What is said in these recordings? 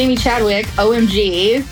Jamie Chadwick, OMG.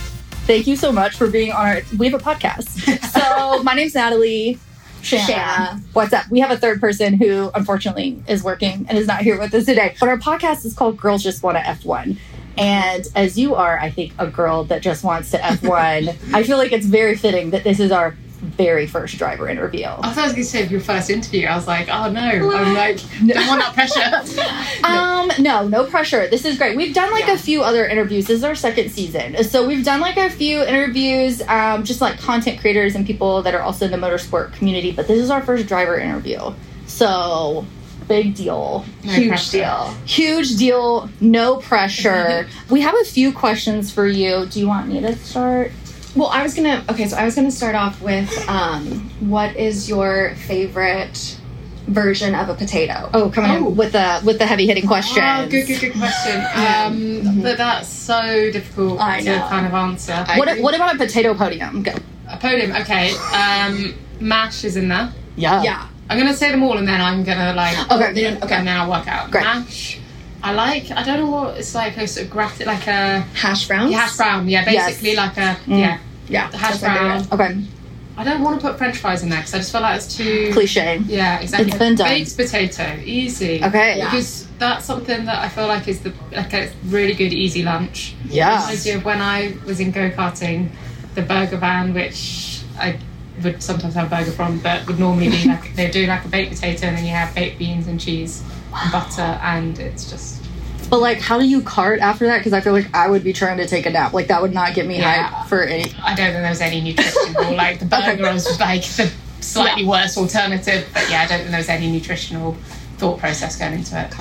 Thank you so much for being on our. We have a podcast. So my name's Natalie. Shanna. Shanna. What's up? We have a third person who unfortunately is working and is not here with us today. But our podcast is called Girls Just Want to F1. And as you are, I think, a girl that just wants to F1, I feel like it's very fitting that this is our very first driver interview. I thought I was going to say your first interview. I was like, oh no, I'm like, don't want that pressure. Um, no, no pressure. This is great. We've done like Yeah. a few other interviews. This is our second season. So we've done like a few interviews, um, just like content creators and people that are also in the motorsport community. But this is our first driver interview. So big deal. No Huge pressure. deal. Huge deal. No pressure. we have a few questions for you. Do you want me to start? Well, I was gonna. Okay, so I was gonna start off with um, what is your favorite version of a potato? Oh, coming Oh. with the with the heavy hitting question. Oh, good, good, good question. Um, But that's so difficult I to kind of answer. What, what about a potato podium? Go. A podium, okay. Um, mash is in there. Yeah. yeah. I'm gonna say them all, and then I'm gonna like Okay, okay. and then I'll work out. Great. Mash. I like. I don't know what it's like. A sort of grat- like a Hash browns. yeah, hash brown. Yeah, Yes. basically like a Mm. yeah Yeah. hash that's my favorite. brown. Okay. I don't want to put French fries in there because I just feel like it's too Cliche. Yeah, exactly. It's been done. Baked potato, easy. Okay. Yeah. Because that's something that I feel like is the like a really good easy lunch. Yeah. Reminds me of when I was in go karting, the burger van, which I would sometimes have a burger from, but would normally be like they do like a baked potato and then you have baked beans and cheese butter, and it's just But like, how do you cart after that? Because I feel like I would be trying to take a nap. Like that would not get me Yeah. hype for any. I don't think there was any nutritional like the burger was like the slightly worse alternative, but yeah, I don't think there was any nutritional thought process going into it.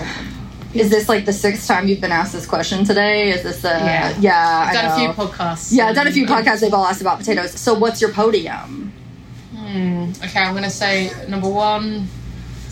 Is this like the sixth time you've been asked this question today? Is this a Yeah. yeah? I've I done a few podcasts. Yeah, I've done a few podcasts. They've all asked about potatoes. So what's your podium? Hmm, okay, I'm gonna say number one.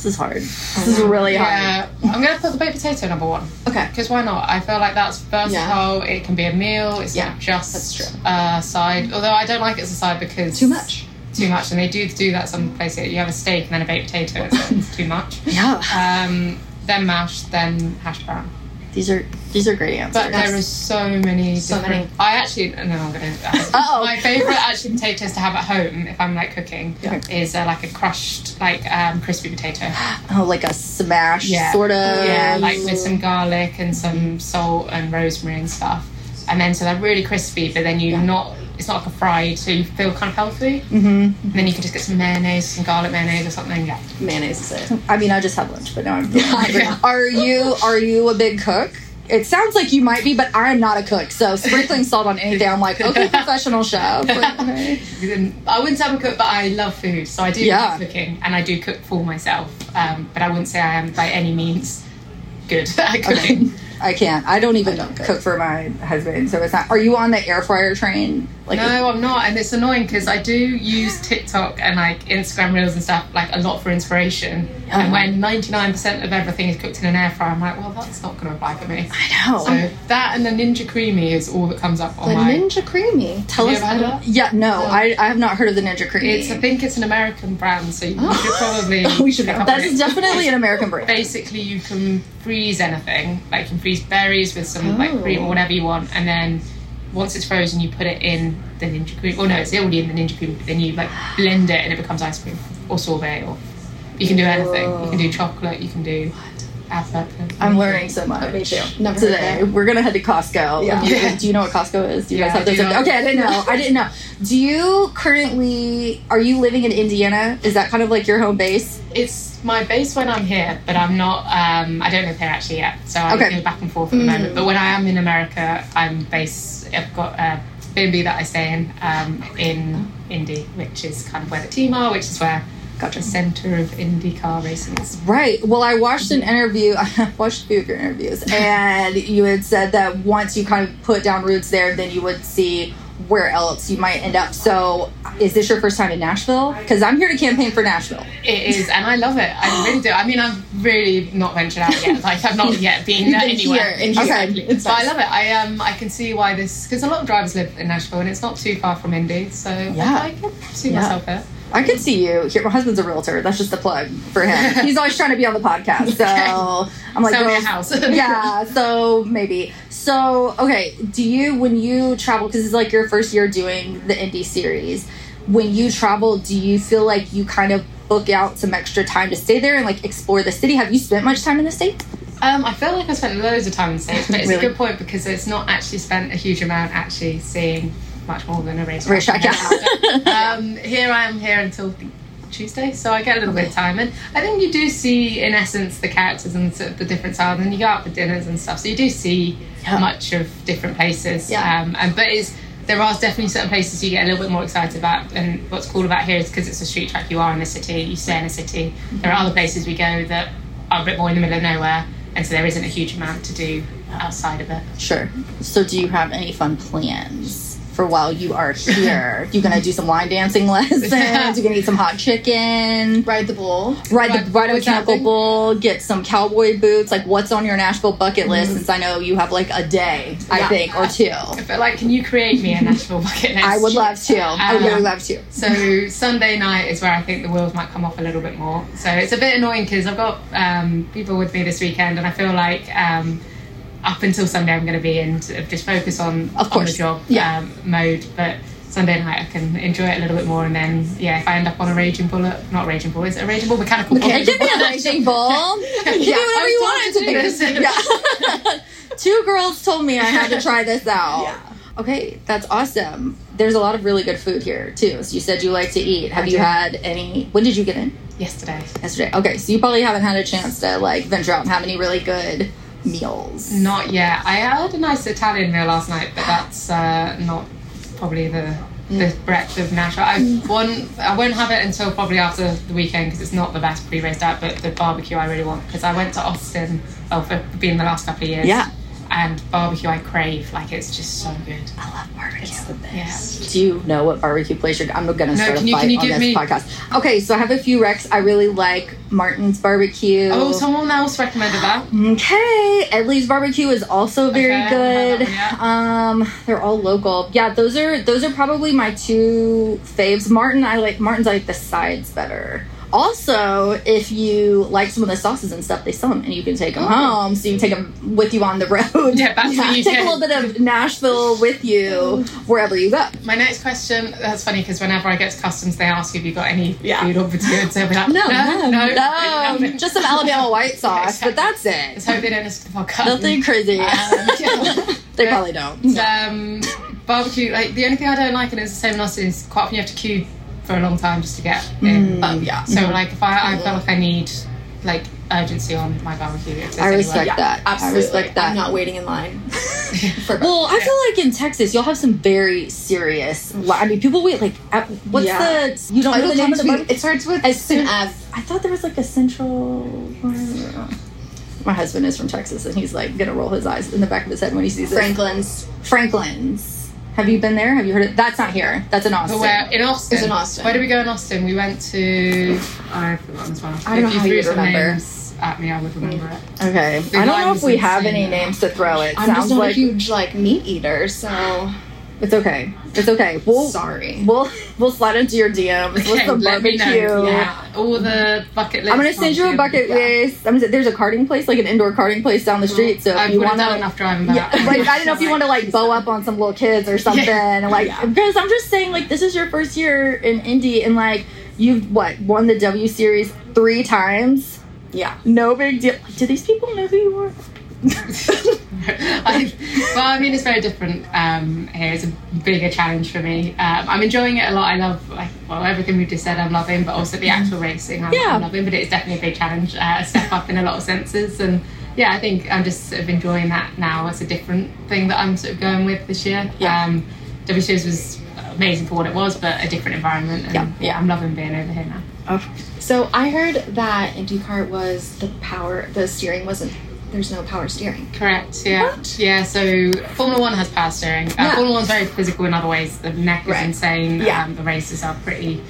This is hard. This is really hard. Yeah, I'm gonna put the baked potato number one Okay. because why not? I feel like that's versatile. It can be a meal. It's Yeah, not just true. a side. Although I don't like it as a side because Too much. Too much, and they do do that some places. You have a steak and then a baked potato. It's, it's too much. Yeah, Um, then mash, then hash brown. These are these are great answers. But there is so many So different. many. I actually no, I'm gonna. Uh-oh. My favorite actually potatoes to have at home if I'm like cooking Yeah. is uh, like a crushed like um, crispy potato. oh, like a smash Yeah. sort of. Yeah, like with some garlic and some salt and rosemary and stuff. And then so they're really crispy, but then you not it's not like a fried, so you feel kind of healthy. hmm And then you can just get some mayonnaise, some garlic mayonnaise or something. Yeah. Mayonnaise is it. I mean, I just had lunch, but now I'm feeling Yeah, hungry. yeah. Are you are you a big cook? It sounds like you might be, but I'm not a cook. So sprinkling salt on anything, I'm like, okay, professional chef. Like, okay. I wouldn't say I'm a cook, but I love food, so I do Yeah. like cooking, and I do cook for myself. Um, but I wouldn't say I am by any means good at cooking. I can't. I don't even I don't cook. cook. for my husband, so it's not. Are you on the air fryer train? Like, no, I'm not, and it's annoying because I do use TikTok and like Instagram reels and stuff like a lot for inspiration. Uh-huh. And when 99% of everything is cooked in an air fryer, I'm like, well, that's not going to apply for me. I know. So that and the Ninja Creami is all that comes up on The my. Ninja Creami. Tell us. had that? Yeah, no, I, I have not heard of the Ninja Creami. It's, I think it's an American brand, so you should probably. We should That's it. definitely an American brand. basically you can freeze anything like you can freeze berries with some like Oh. cream or whatever you want and then once it's frozen you put it in the ninja cream. Well no it's already in the ninja cream but then you like blend it and it becomes ice cream or sorbet or you can do anything. You can do chocolate you can do apple I'm learning so much. Me too. Never Today, we're gonna head to Costco. Yeah. Do you, do you know what Costco is? Do you Yeah, guys have I those? do know. Okay, I didn't know. I didn't know. Do you currently are you living in Indiana? Is that kind of like your home base? it's my base when I'm here but I'm not um, I don't live here actually yet so I Okay. go back and forth at the moment but when I am in America I'm based I've got a B&B that I stay in um, in Indy which is kind of where the team are which is where Gotcha. centre of IndyCar racing. Right. Well, I watched an interview. I watched a few of your interviews, and you had said that once you kind of put down roots there, then you would see where else you might end up. So, is this your first time in Nashville? Because I'm here to campaign for Nashville. It is, and I love it. I really do. I mean, I've really not ventured out yet. Like, I've not yet been been anywhere. here, in here. Exactly. It's But I love it. I um, I can see why this because a lot of drivers live in Nashville, and it's not too far from Indy, so Yeah. I, I can see Yeah. myself here. I could see you. Here, my husband's a realtor. That's just a plug for him. He's always trying to be on the podcast. So I'm like, Sell me a house. yeah. So maybe. So okay. Do you when you travel because it's like your first year doing the indie series? When you travel, do you feel like you kind of book out some extra time to stay there and like explore the city? Have you spent much time in the states? Um, I feel like I spent loads of time in the States, but it's Really? a good point because it's not actually spent a huge amount actually seeing much more than a race. Racetrack, yeah. um, here I am here until Tuesday, so I get a little bit of time, and I think you do see, in essence, the characters and sort of the different styles, and you go out for dinners and stuff, so you do see Yeah. much of different places. Yeah. Um, and but it's there are definitely certain places you get a little bit more excited about, and what's cool about here is because it's a street track, you are in the city, you stay in a city. There are other places we go that are a bit more in the middle of nowhere, and so there isn't a huge amount to do outside of it. Sure. So do you have any fun plans? For while you are here, You're gonna do some line dancing lessons? You're gonna eat some hot chicken? Ride the bull. ride Ride- the ride a mechanical bull, get some cowboy boots. Like, what's on your Nashville bucket list? Since I know you have like a day, I Yeah. think, or two. But like, can you create me a Nashville bucket list? I would love to. I would Um, love to. So Sunday night is where I think the wheels might come off a little bit more. So it's a bit annoying because I've got um, people with me this weekend, and I feel like um, up until Sunday I'm going to be in sort of just focus on Of on course. the job Yeah. um, mode, but. Sunday night, I can enjoy it a little bit more, and then yeah, if I end up on a raging bull, not raging bull, is it a raging bull mechanical bull? It could be a racing bull. You can do Yeah, whatever you want to to be. do this. Yeah. Two girls told me I had to try this out. Yeah. Okay, that's awesome. There's a lot of really good food here too. So you said you like to eat. Have I you do. had any? When did you get in? Yesterday, Yesterday. Okay, so you probably haven't had a chance to like venture out and have any really good meals. not yet. I had a nice Italian meal last night, but that's uh, not probably the the breadth of Nashville. I won't, I won't have it until probably after the weekend because it's not the best pre-race out, but the barbecue I really want because I went to Austin, well, for being the last couple of years. Yeah. And barbecue I crave, like it's just so good. I love barbecue. The Yeah. Do you know what barbecue place you're? I'm gonna No, start can a you- fight can you on give this me- podcast. Okay, so I have a few recs. I really like Martin's barbecue. Oh, someone else recommended that. Okay, Edley's barbecue is also very Okay, good. had that Um, they're all local. Yeah, those are those are probably my two faves. Martin, I like Martin's. I like the sides better. Also, if you like some of the sauces and stuff, they sell them and you can take them Oh. home. So you can take them with you on the road. Yeah, that's what you take a little bit of Nashville with you wherever you go. My next question, that's funny because whenever I get to customs, they ask if you've got any Yeah. food or goods. They'll be like, No, no, no, no, no. just some Alabama white sauce, but that's it. Let's hope they don't listen to the podcast. Nothing crazy. Um, they probably don't. um, barbecue. Like the only thing I don't like, and it's the same in Austin, is quite often you have to queue for a long time just to get in. Mm, yeah. So like if I, I feel like I need like urgency on my barbecue. I anywhere. respect that. Absolutely. I respect that. I'm not waiting in line. Well, I feel like in Texas, you'll have some very serious. I mean, people wait like. At, what's Yeah. the? You don't know It'll the name of the barbecue? It starts with As soon as I thought there was like a central. My husband is from Texas, and he's like gonna roll his eyes in the back of his head when he sees it. Franklin's. Franklin's. Have you been there? Have you heard it? That's not here. That's in Austin. Where in Austin? It's in Austin. Where did we go in Austin? We went to. I've forgotten as well. I don't know you how you'd remember. names at me, I would remember it. Okay. I don't know if we have any names to throw. It I'm sounds just not like a huge like meat eater, so it's okay. It's okay. We'll sorry. we'll we'll slide into your DMs Okay, some let me barbecue. Yeah, all the bucket list. I'm gonna send you a bucket list. I'm gonna, there's a karting place, like an indoor karting place down the street. So if I you want to, enough driving yeah, like I don't know if you want to like bow up on some little kids or something, and like Yeah. because I'm just saying like this is your first year in Indy and like you've what won the W Series three times. Yeah. No big deal. Do these people know who you are? I, well, I mean, it's very different um, here. It's a bigger challenge for me. Um, I'm enjoying it a lot. I love, like, well, everything we've just said I'm loving, but also the actual racing I'm, Yeah. I'm loving. But it's definitely a big challenge, uh, a step up in a lot of senses. And yeah, I think I'm just sort of enjoying that now. It's a different thing that I'm sort of going with this year. Yeah. Um, was amazing for what it was, but a different environment. And Yeah. yeah, I'm loving being over here now. Oh, So I heard that IndyCar was the power. The steering wasn't. There's no power steering. Correct. Yeah. What? Yeah. So Formula One has power steering. Uh, Yeah. Formula One's very physical in other ways. The neck is Right. insane. Yeah. Um, the races are pretty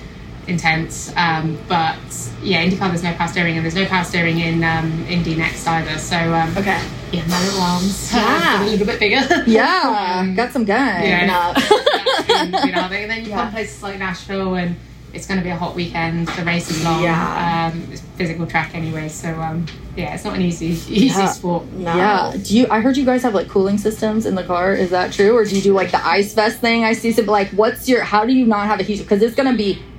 intense. Um, but yeah, IndyCar there's no power steering, and there's no power steering in um, Indy NXT either. So um, Okay. yeah, my little arms Yeah. uh, a little bit bigger. yeah, Um, got some guns. yeah. And, you know, then you Yeah. come places like Nashville and it's going to be a hot weekend. The race is long. Yeah. Um, it's physical track anyway, so um, yeah, it's not an easy easy Yeah. sport. No. Yeah. Do you? I heard you guys have like cooling systems in the car. Is that true, or do you do like the ice vest thing? I see some like. What's your? How do you not have a heat? Because it's gonna be. It's gonna be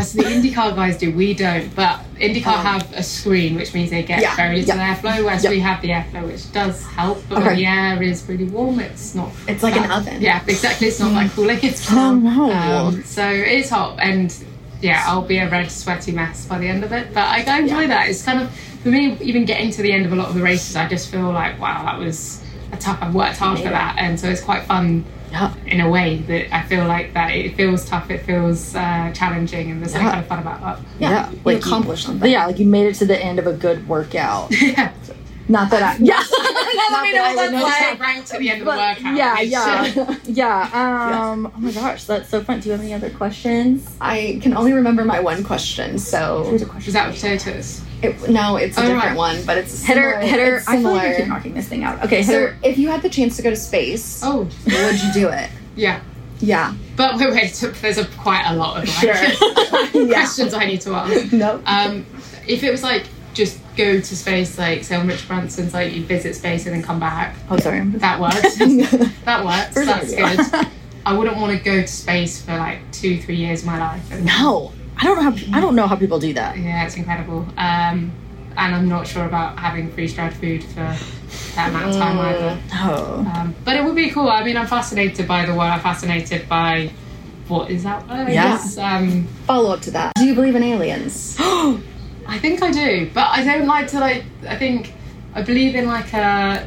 so the IndyCar guys do. We don't, but IndyCar Um, have a screen, which means they get Yeah, very little yeah. airflow, whereas Yeah. we have the airflow, which does help. But Okay. when the air is really warm, it's not. It's like an oven. Yeah, exactly. It's not like cooling. It's Oh, no. Um, so it's hot, and yeah, I'll be a red, sweaty mess by the end of it. But I, I enjoy that. It's kind of for me, even getting to the end of a lot of the races, I just feel like wow, that was a tough. I've worked hard for that, and so it's quite fun Yeah. in a way that I feel like that it feels tough, it feels uh, challenging, and there's something Yeah. kind of fun about that. Yeah. Yeah, You like you- accomplished something. Yeah, like you made it to the end of a good workout. yeah, Not that I. Yeah. Not that I would that's know just like- not ranked at the end of the workout. Yeah, yeah, yeah. Um. Oh my gosh, that's so fun. Do you have any other questions? I can only remember my one question, so Here's a question. Was that with potatoes? It, no, it's a different right. one, but it's similar- hit her. it's I feel like I keep knocking this thing out. Okay, hit So, if you had the chance to go to space, Oh, would you do it? yeah. Yeah. But wait, wait. so There's a, quite a lot of like, Sure. Yeah. questions I need to ask. No. Um, if it was like just go to space, like say on Richard Branson's, like you visit space and then come back, Oh, sorry. that works. that works. That's good. I wouldn't want to go to space for like two, three years of my life. And No, I don't know how. I don't know how people do that. Yeah, it's incredible. Um, and I'm not sure about having freeze-dried food for that amount of time either. Oh. Um, but it would be cool. I mean, I'm fascinated by the world. I'm fascinated by what is out there. Yeah. Um, Follow up to that. Do you believe in aliens? I think I do, but I don't like to like. I think I believe in like a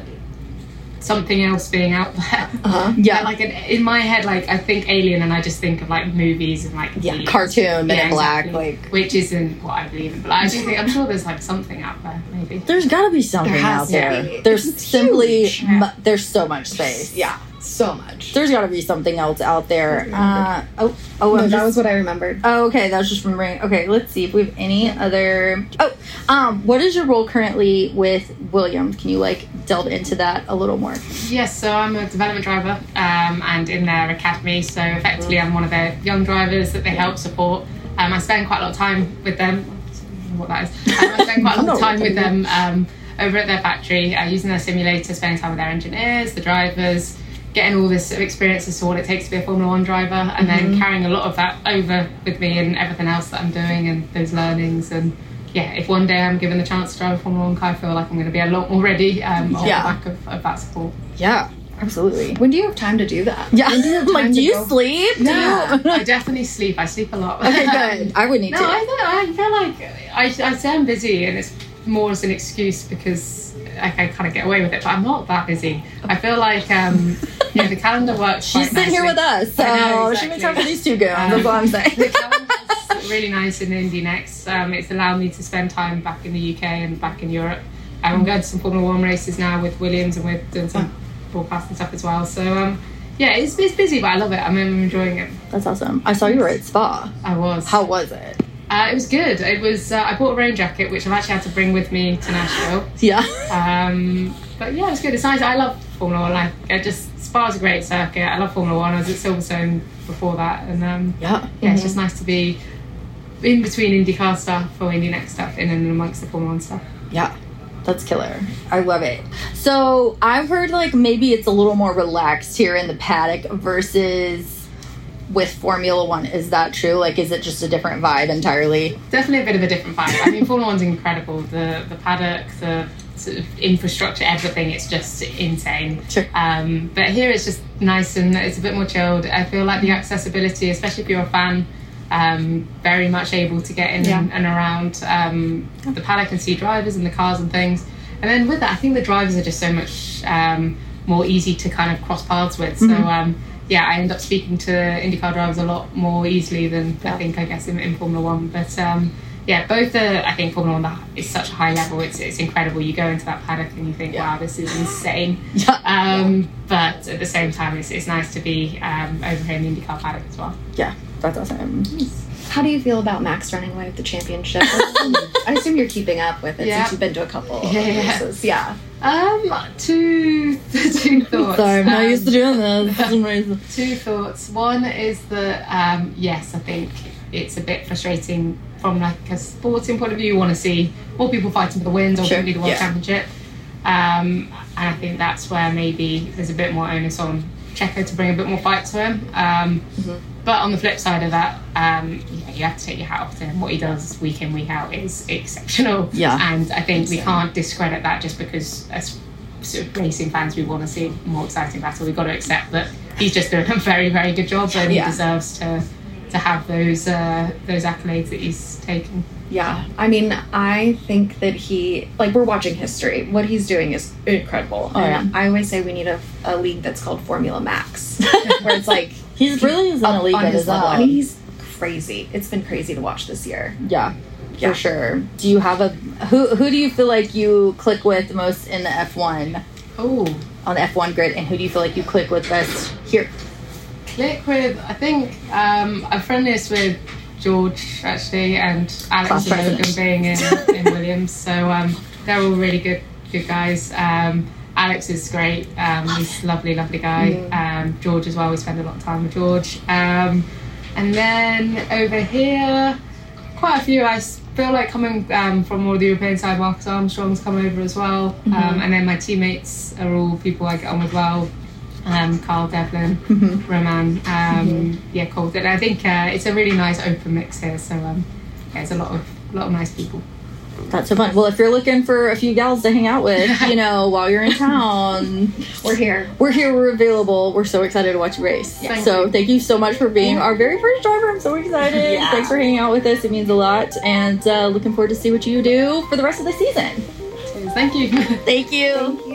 something else being out there. Uh-huh. Yeah. like in, in my head, like I think Alien, and I just think of like movies and like Yeah, aliens. cartoon, Men Yeah, in Black, like- which isn't what I believe in. But I do think I'm sure there's like something out there, maybe. There's got to be something There out there. be. There's It's simply huge. mu- there's so much space. Yeah. So much. There's got to be something else out there. Uh, oh, oh, No, I'm that was what I remembered. Oh, okay, that was just remembering. Okay, let's see if we have any other. Oh, um, what is your role currently with Williams? Can you like delve into that a little more? Yes, so I'm a development driver um, and in their academy. So effectively, I'm one of their young drivers that they help support. Um, I spend quite a lot of time with them. I What that is? Um, I spend quite a lot of time with them um, over at their factory, uh, using their simulator, spending time with their engineers, the drivers, getting all this experience as to what it takes to be a Formula One driver, and then carrying a lot of that over with me and everything else that I'm doing and those learnings and. Yeah, if one day I'm given the chance to drive a Formula One car, I feel like I'm going to be a lot more ready um, on Yeah. the back of, of that support. Yeah, absolutely. When do you have time to do that? Yeah, do you like, do you go- sleep? Do Yeah. you- I definitely sleep. I sleep a lot. okay, good. I would need no, to. I don't. I feel like I, I say I'm busy, and it's more as an excuse because I, I kind of get away with it. But I'm not that busy. I feel like um, know, the calendar works. She's sitting here with us, so know, she makes time exactly. for these two girls. Um, that's all I'm saying. the calendar's really nice in Indy NXT. Um, it's allowed me to spend time back in the UK and back in Europe. Um, I'm going to some Formula One races now with Williams, and we're doing some broadcasting stuff as well. So um, yeah, it's, it's busy, but I love it. I'm, I'm enjoying it. That's awesome. I saw you were at Spa. I was. How was it? Uh, it was good. It was. Uh, I bought a rain jacket, which I've actually had to bring with me to Nashville. Yeah. Um, but yeah, it was good. It's nice. I love Formula One. Like, I just Spa's a great circuit. I love Formula One. I was at Silverstone before that, and um, Yeah. yeah, it's just nice to be in between IndyCar stuff or Indy NXT stuff, in and amongst the Formula One stuff. Yeah. That's killer. I love it. So I've heard like maybe it's a little more relaxed here in the paddock versus with Formula One. Is that true? Like, is it just a different vibe entirely? Definitely a bit of a different vibe. I mean, Formula One's incredible. The the paddock, the sort of infrastructure, everything. It's just insane. Sure. Um, but here it's just nice and it's a bit more chilled. I feel like the accessibility, especially if you're a fan, um, very much able to get in Yeah. and, and around um, the paddock and see drivers and the cars and things. And then with that, I think the drivers are just so much um, more easy to kind of cross paths with. So um, yeah, I end up speaking to IndyCar drivers a lot more easily than I think I guess in, in Formula One. But um, yeah, both are. I think Formula One that is such a high level. It's it's incredible. You go into that paddock and you think, wow, this is insane. Yeah. Um, but at the same time, it's, it's nice to be um, over here in the IndyCar paddock as well. Yeah. That's awesome. How do you feel about Max running away with the championship? I assume you're keeping up with it Yeah. since you've been to a couple Yeah, yeah. races. Yeah. Um, two two thoughts. Sorry, I'm not Um, used to doing this. For some reason. Two thoughts. One is that um, yes, I think it's a bit frustrating from like a sporting point of view. You want to see more people fighting for the wins or Sure, the World yeah. Championship. Um, and I think that's where maybe there's a bit more onus on Checo to bring a bit more fight to him. Um, Mm-hmm. But on the flip side of that, um, yeah, you have to take your hat off to him. What he does week in, week out is exceptional. Yeah. And I think we can't discredit that just because as sort of racing fans, we want to see a more exciting battle. We've got to accept that he's just doing a very, very good job and Yeah. he deserves to to have those uh, those accolades that he's taken. Yeah, I mean, I think that he like we're watching history. What he's doing is incredible. Oh, and I always say we need a, a league that's called Formula Max, where it's like He's really in a up league on of his his level. I mean, he's crazy. It's been crazy to watch this year. Yeah, Yeah. for sure. Do you have a who? Who do you feel like you click with most in the F one Oh, on the F one grid, and who do you feel like you click with best here? Click with I think um, I'm friendliest with George actually and Alex and. Logan being in, in Williams. So um, they're all really good good guys. Um, Alex is great. Um, he's a lovely, lovely guy. Um, George as well. We spend a lot of time with George. Um, and then over here, quite a few. I feel like coming um, from more the European side. Marcus Armstrong's come over as well. Um, and then my teammates are all people I get on with well. Um, Carl Devlin, Romain, um, yeah, Colton. I think uh, it's a really nice open mix here. So um, yeah, there's a lot of a lot of nice people. That's so fun. Well, if you're looking for a few gals to hang out with, you know, while you're in town, We're here. we're here. We're available. We're so excited to watch you race. Thank so you. thank you so much for being our very first driver. I'm so excited. Yeah. Thanks for hanging out with us. It means a lot, and uh, looking forward to see what you do for the rest of the season. Thank you. Thank you. Thank you.